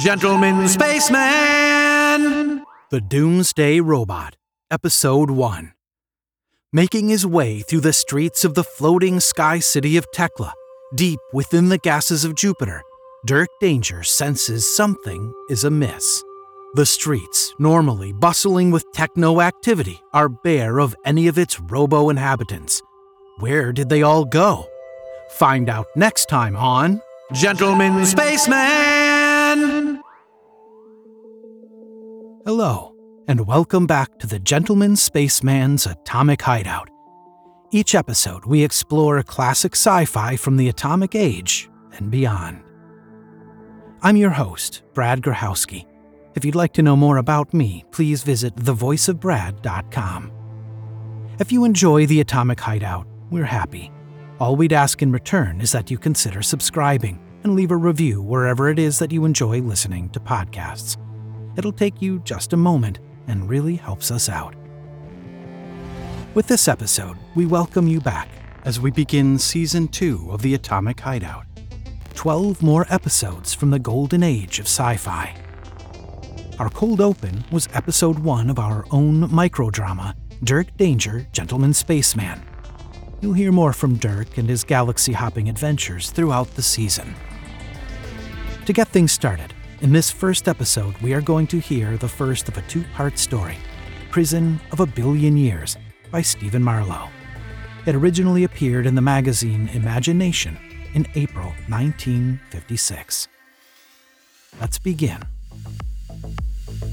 Gentlemen Spaceman! The Doomsday Robot, Episode 1. Making his way through the streets of the floating sky city of Tekla, deep within the gases of Jupiter, Dirk Danger senses something is amiss. The streets, normally bustling with techno activity, are bare of any of its robo inhabitants. Where did they all go? Find out next time on Gentlemen Spaceman! Hello, and welcome back to the Gentleman Spaceman's Atomic Hideout. Each episode, we explore a classic sci fi from the atomic age and beyond. I'm your host, Brad Grochowski. If you'd like to know more about me, please visit thevoiceofbrad.com. If you enjoy the Atomic Hideout, we're happy. All we'd ask in return is that you consider subscribing and leave a review wherever it is that you enjoy listening to podcasts. It'll take you just a moment and really helps us out. With this episode, we welcome you back as we begin Season 2 of the Atomic Hideout. 12 more episodes from the golden age of sci fi. Our cold open was episode 1 of our own microdrama, Dirk Danger, Gentleman Spaceman. You'll hear more from Dirk and his galaxy hopping adventures throughout the season. To get things started, in this first episode, we are going to hear the first of a two part story Prison of a Billion Years by Stephen Marlowe. It originally appeared in the magazine Imagination in April 1956. Let's begin.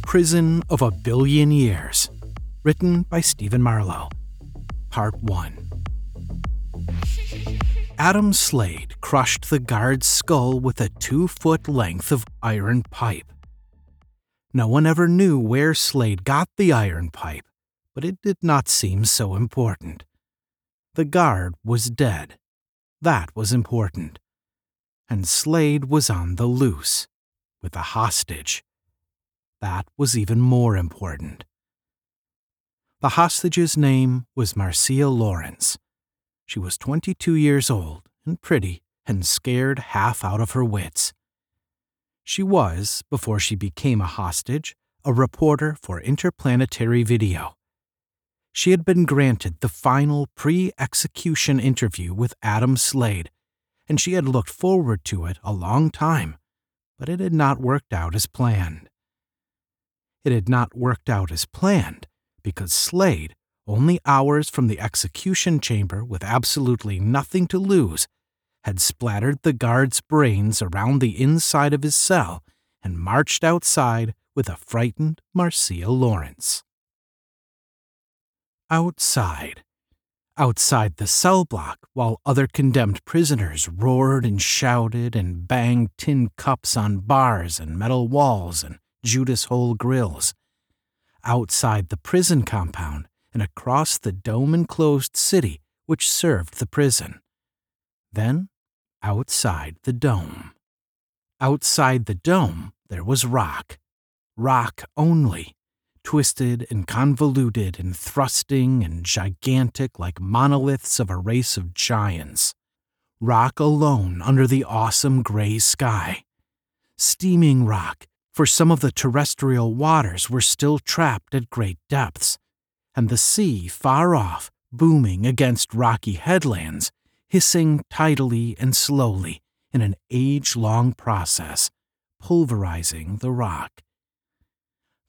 Prison of a Billion Years, written by Stephen Marlowe. Part 1. Adam Slade crushed the guard's skull with a two foot length of iron pipe. No one ever knew where Slade got the iron pipe, but it did not seem so important. The guard was dead. That was important. And Slade was on the loose, with a hostage. That was even more important. The hostage's name was Marcia Lawrence. She was 22 years old and pretty and scared half out of her wits. She was, before she became a hostage, a reporter for Interplanetary Video. She had been granted the final pre execution interview with Adam Slade, and she had looked forward to it a long time, but it had not worked out as planned. It had not worked out as planned because Slade only hours from the execution chamber with absolutely nothing to lose, had splattered the guard's brains around the inside of his cell and marched outside with a frightened Marcia Lawrence. Outside. Outside the cell block, while other condemned prisoners roared and shouted and banged tin cups on bars and metal walls and Judas hole grills. Outside the prison compound, and across the dome enclosed city which served the prison. Then, outside the dome. Outside the dome, there was rock. Rock only, twisted and convoluted and thrusting and gigantic like monoliths of a race of giants. Rock alone under the awesome gray sky. Steaming rock, for some of the terrestrial waters were still trapped at great depths and the sea far off, booming against rocky headlands, hissing tidily and slowly in an age long process, pulverizing the rock.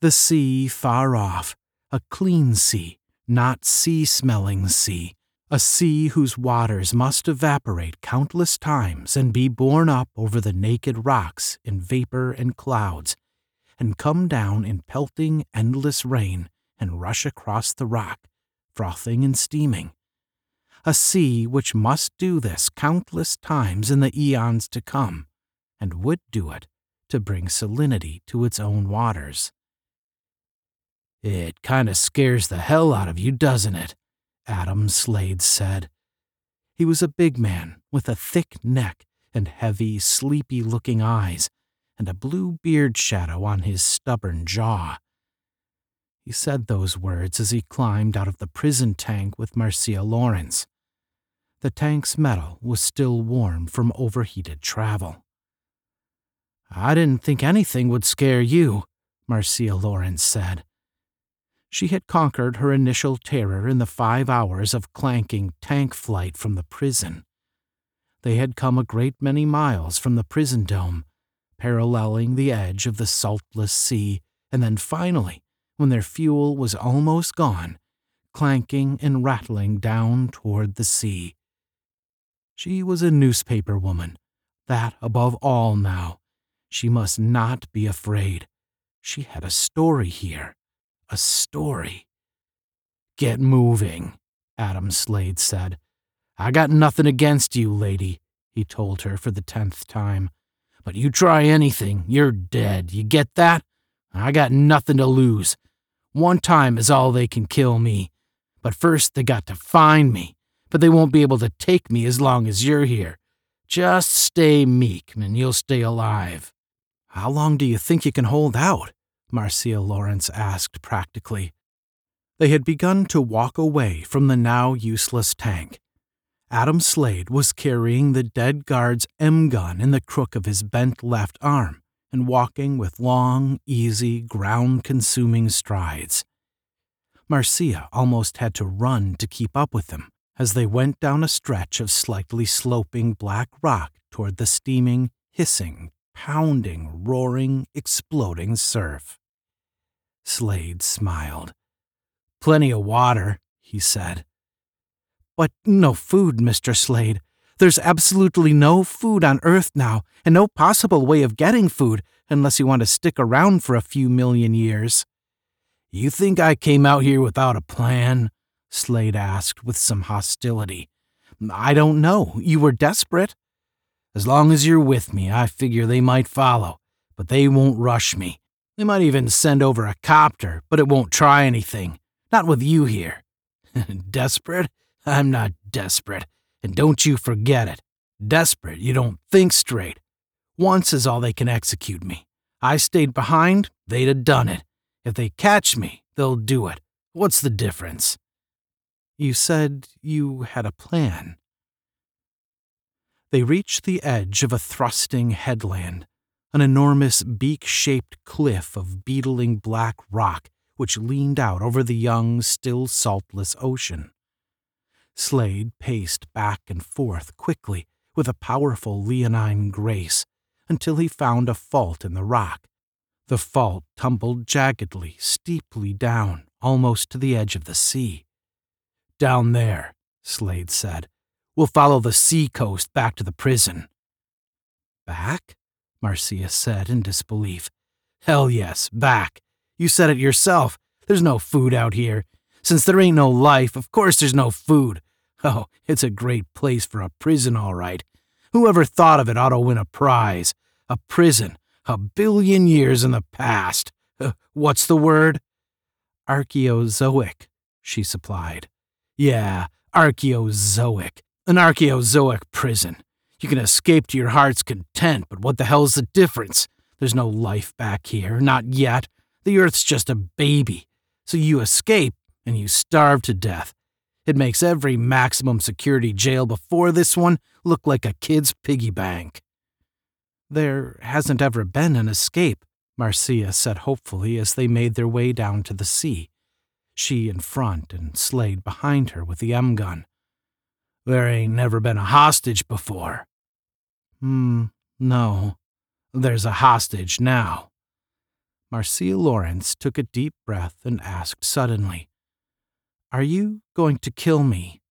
The sea far off, a clean sea, not sea smelling sea, a sea whose waters must evaporate countless times and be borne up over the naked rocks in vapor and clouds, and come down in pelting, endless rain and rush across the rock, frothing and steaming. A sea which must do this countless times in the eons to come, and would do it to bring salinity to its own waters. It kind of scares the hell out of you, doesn't it? Adam Slade said. He was a big man with a thick neck and heavy, sleepy looking eyes, and a blue beard shadow on his stubborn jaw. He said those words as he climbed out of the prison tank with Marcia Lawrence. The tank's metal was still warm from overheated travel. I didn't think anything would scare you, Marcia Lawrence said. She had conquered her initial terror in the five hours of clanking tank flight from the prison. They had come a great many miles from the prison dome, paralleling the edge of the saltless sea, and then finally, when their fuel was almost gone, clanking and rattling down toward the sea. She was a newspaper woman, that above all now. She must not be afraid. She had a story here. A story. Get moving, Adam Slade said. I got nothing against you, lady, he told her for the tenth time. But you try anything, you're dead. You get that? I got nothing to lose. One time is all they can kill me. But first they got to find me. But they won't be able to take me as long as you're here. Just stay meek and you'll stay alive. How long do you think you can hold out? Marcia Lawrence asked practically. They had begun to walk away from the now useless tank. Adam Slade was carrying the dead guard's M gun in the crook of his bent left arm and walking with long, easy, ground consuming strides. Marcia almost had to run to keep up with them as they went down a stretch of slightly sloping black rock toward the steaming, hissing, pounding, roaring, exploding surf. Slade smiled. Plenty of water, he said. But no food, Mr. Slade. There's absolutely no food on Earth now, and no possible way of getting food unless you want to stick around for a few million years. You think I came out here without a plan? Slade asked with some hostility. I don't know. You were desperate. As long as you're with me, I figure they might follow, but they won't rush me. They might even send over a copter, but it won't try anything. Not with you here. desperate? I'm not desperate. And don't you forget it. Desperate, you don't think straight. Once is all they can execute me. I stayed behind, they'd have done it. If they catch me, they'll do it. What's the difference? You said you had a plan. They reached the edge of a thrusting headland an enormous beak shaped cliff of beetling black rock which leaned out over the young, still saltless ocean. Slade paced back and forth quickly with a powerful leonine grace until he found a fault in the rock. The fault tumbled jaggedly, steeply down, almost to the edge of the sea. Down there, Slade said. We'll follow the sea coast back to the prison. Back? Marcia said in disbelief. Hell yes, back. You said it yourself. There's no food out here. Since there ain't no life, of course there's no food. Oh, it's a great place for a prison, all right. Whoever thought of it ought to win a prize. A prison, a billion years in the past. Uh, what's the word? Archaeozoic, she supplied. Yeah, Archaeozoic. An Archaeozoic prison. You can escape to your heart's content, but what the hell's the difference? There's no life back here, not yet. The Earth's just a baby. So you escape and you starve to death. It makes every maximum security jail before this one look like a kid's piggy bank. There hasn't ever been an escape, Marcia said hopefully as they made their way down to the sea, she in front and Slade behind her with the M gun. There ain't never been a hostage before. Hmm, no. There's a hostage now. Marcia Lawrence took a deep breath and asked suddenly, Are you going to kill me?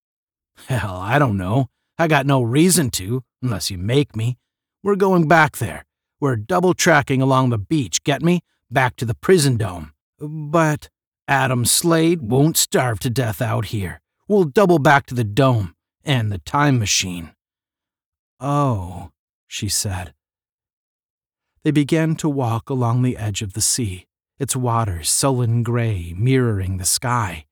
Hell, I don't know. I got no reason to, unless you make me. We're going back there. We're double tracking along the beach, get me? Back to the prison dome. But Adam Slade won't starve to death out here. We'll double back to the dome and the time machine. Oh, she said. They began to walk along the edge of the sea, its waters sullen gray mirroring the sky.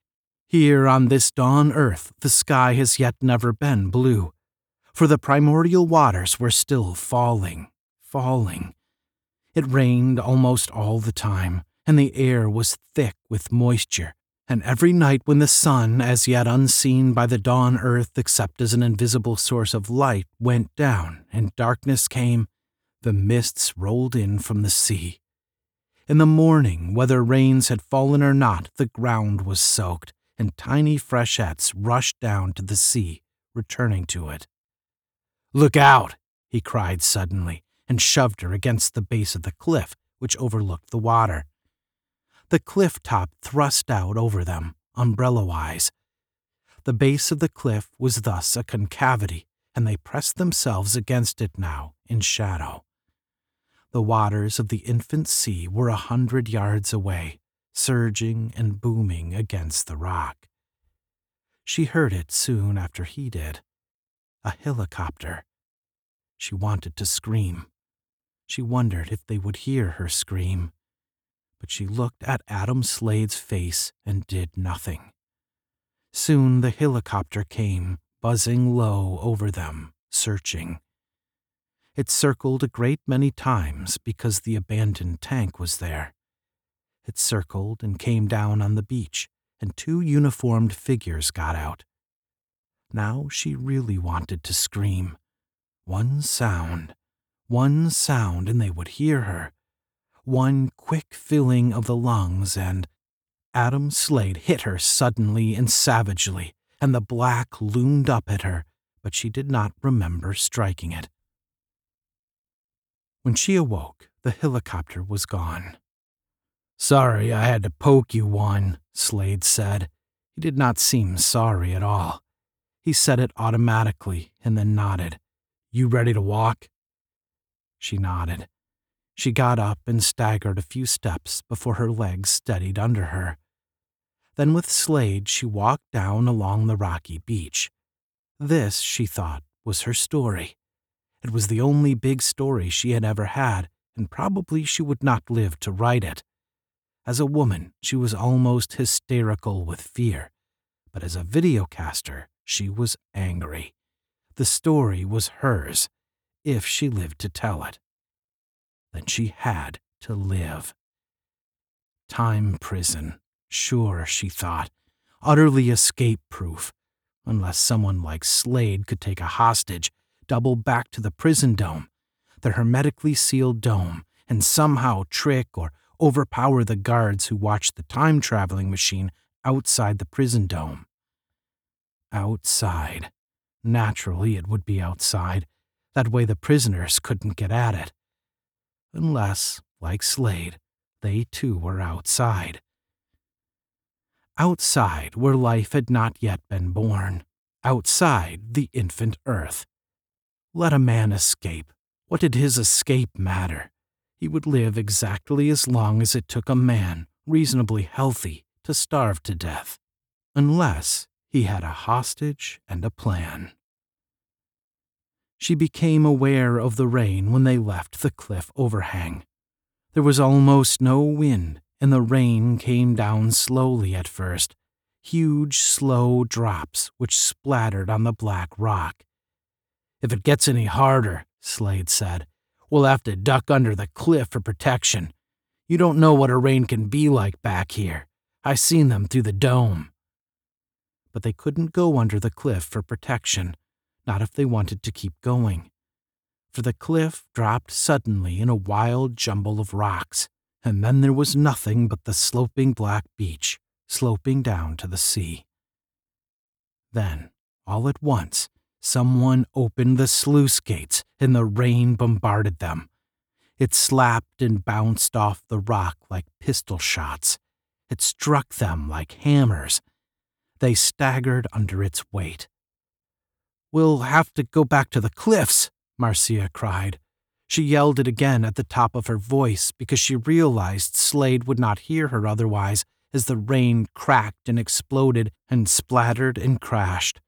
Here on this dawn earth, the sky has yet never been blue, for the primordial waters were still falling, falling. It rained almost all the time, and the air was thick with moisture, and every night when the sun, as yet unseen by the dawn earth except as an invisible source of light, went down and darkness came, The mists rolled in from the sea. In the morning, whether rains had fallen or not, the ground was soaked, and tiny freshets rushed down to the sea, returning to it. Look out! he cried suddenly, and shoved her against the base of the cliff which overlooked the water. The cliff top thrust out over them, umbrella wise. The base of the cliff was thus a concavity, and they pressed themselves against it now in shadow. The waters of the infant sea were a hundred yards away, surging and booming against the rock. She heard it soon after he did. A helicopter. She wanted to scream. She wondered if they would hear her scream. But she looked at Adam Slade's face and did nothing. Soon the helicopter came, buzzing low over them, searching. It circled a great many times because the abandoned tank was there. It circled and came down on the beach, and two uniformed figures got out. Now she really wanted to scream. One sound, one sound, and they would hear her. One quick filling of the lungs, and Adam Slade hit her suddenly and savagely, and the black loomed up at her, but she did not remember striking it. When she awoke, the helicopter was gone. Sorry I had to poke you one, Slade said. He did not seem sorry at all. He said it automatically and then nodded. You ready to walk? She nodded. She got up and staggered a few steps before her legs steadied under her. Then, with Slade, she walked down along the rocky beach. This, she thought, was her story. It was the only big story she had ever had, and probably she would not live to write it. As a woman, she was almost hysterical with fear, but as a videocaster, she was angry. The story was hers, if she lived to tell it. Then she had to live. Time prison, sure, she thought, utterly escape proof, unless someone like Slade could take a hostage, double back to the prison dome, the hermetically sealed dome, and somehow trick or overpower the guards who watched the time traveling machine outside the prison dome. Outside. Naturally, it would be outside. That way the prisoners couldn't get at it. Unless, like Slade, they too were outside. Outside, where life had not yet been born. Outside the infant earth. Let a man escape. What did his escape matter? He would live exactly as long as it took a man, reasonably healthy, to starve to death, unless he had a hostage and a plan. She became aware of the rain when they left the cliff overhang. There was almost no wind, and the rain came down slowly at first, huge, slow drops which splattered on the black rock. If it gets any harder, Slade said, We'll have to duck under the cliff for protection. You don't know what a rain can be like back here. I seen them through the dome. But they couldn't go under the cliff for protection, not if they wanted to keep going. For the cliff dropped suddenly in a wild jumble of rocks, and then there was nothing but the sloping black beach, sloping down to the sea. Then, all at once, Someone opened the sluice gates and the rain bombarded them. It slapped and bounced off the rock like pistol shots. It struck them like hammers. They staggered under its weight. We'll have to go back to the cliffs, Marcia cried. She yelled it again at the top of her voice because she realized Slade would not hear her otherwise as the rain cracked and exploded and splattered and crashed.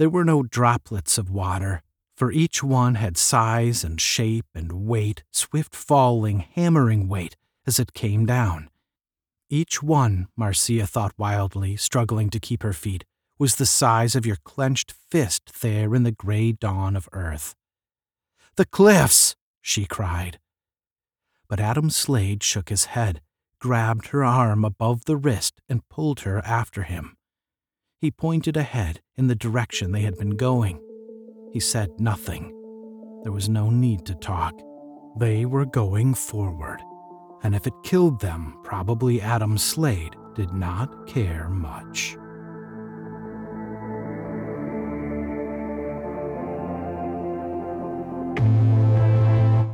There were no droplets of water, for each one had size and shape and weight, swift falling, hammering weight as it came down. Each one, Marcia thought wildly, struggling to keep her feet, was the size of your clenched fist there in the gray dawn of earth. The cliffs! she cried. But Adam Slade shook his head, grabbed her arm above the wrist, and pulled her after him. He pointed ahead in the direction they had been going. He said nothing. There was no need to talk. They were going forward, and if it killed them, probably Adam Slade did not care much.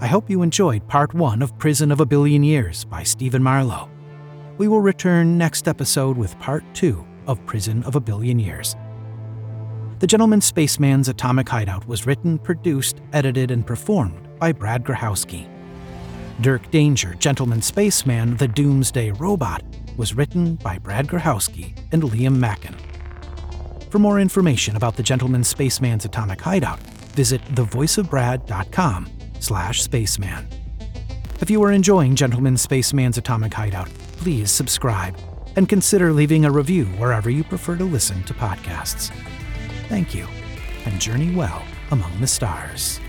I hope you enjoyed part one of Prison of a Billion Years by Stephen Marlowe. We will return next episode with part two of Prison of a Billion Years. The Gentleman Spaceman's Atomic Hideout was written, produced, edited, and performed by Brad Grochowski. Dirk Danger, Gentleman Spaceman, the Doomsday Robot, was written by Brad Grochowski and Liam Mackin. For more information about the Gentleman Spaceman's Atomic Hideout, visit thevoiceofbrad.com slash spaceman. If you are enjoying Gentleman Spaceman's Atomic Hideout, please subscribe and consider leaving a review wherever you prefer to listen to podcasts. Thank you, and journey well among the stars.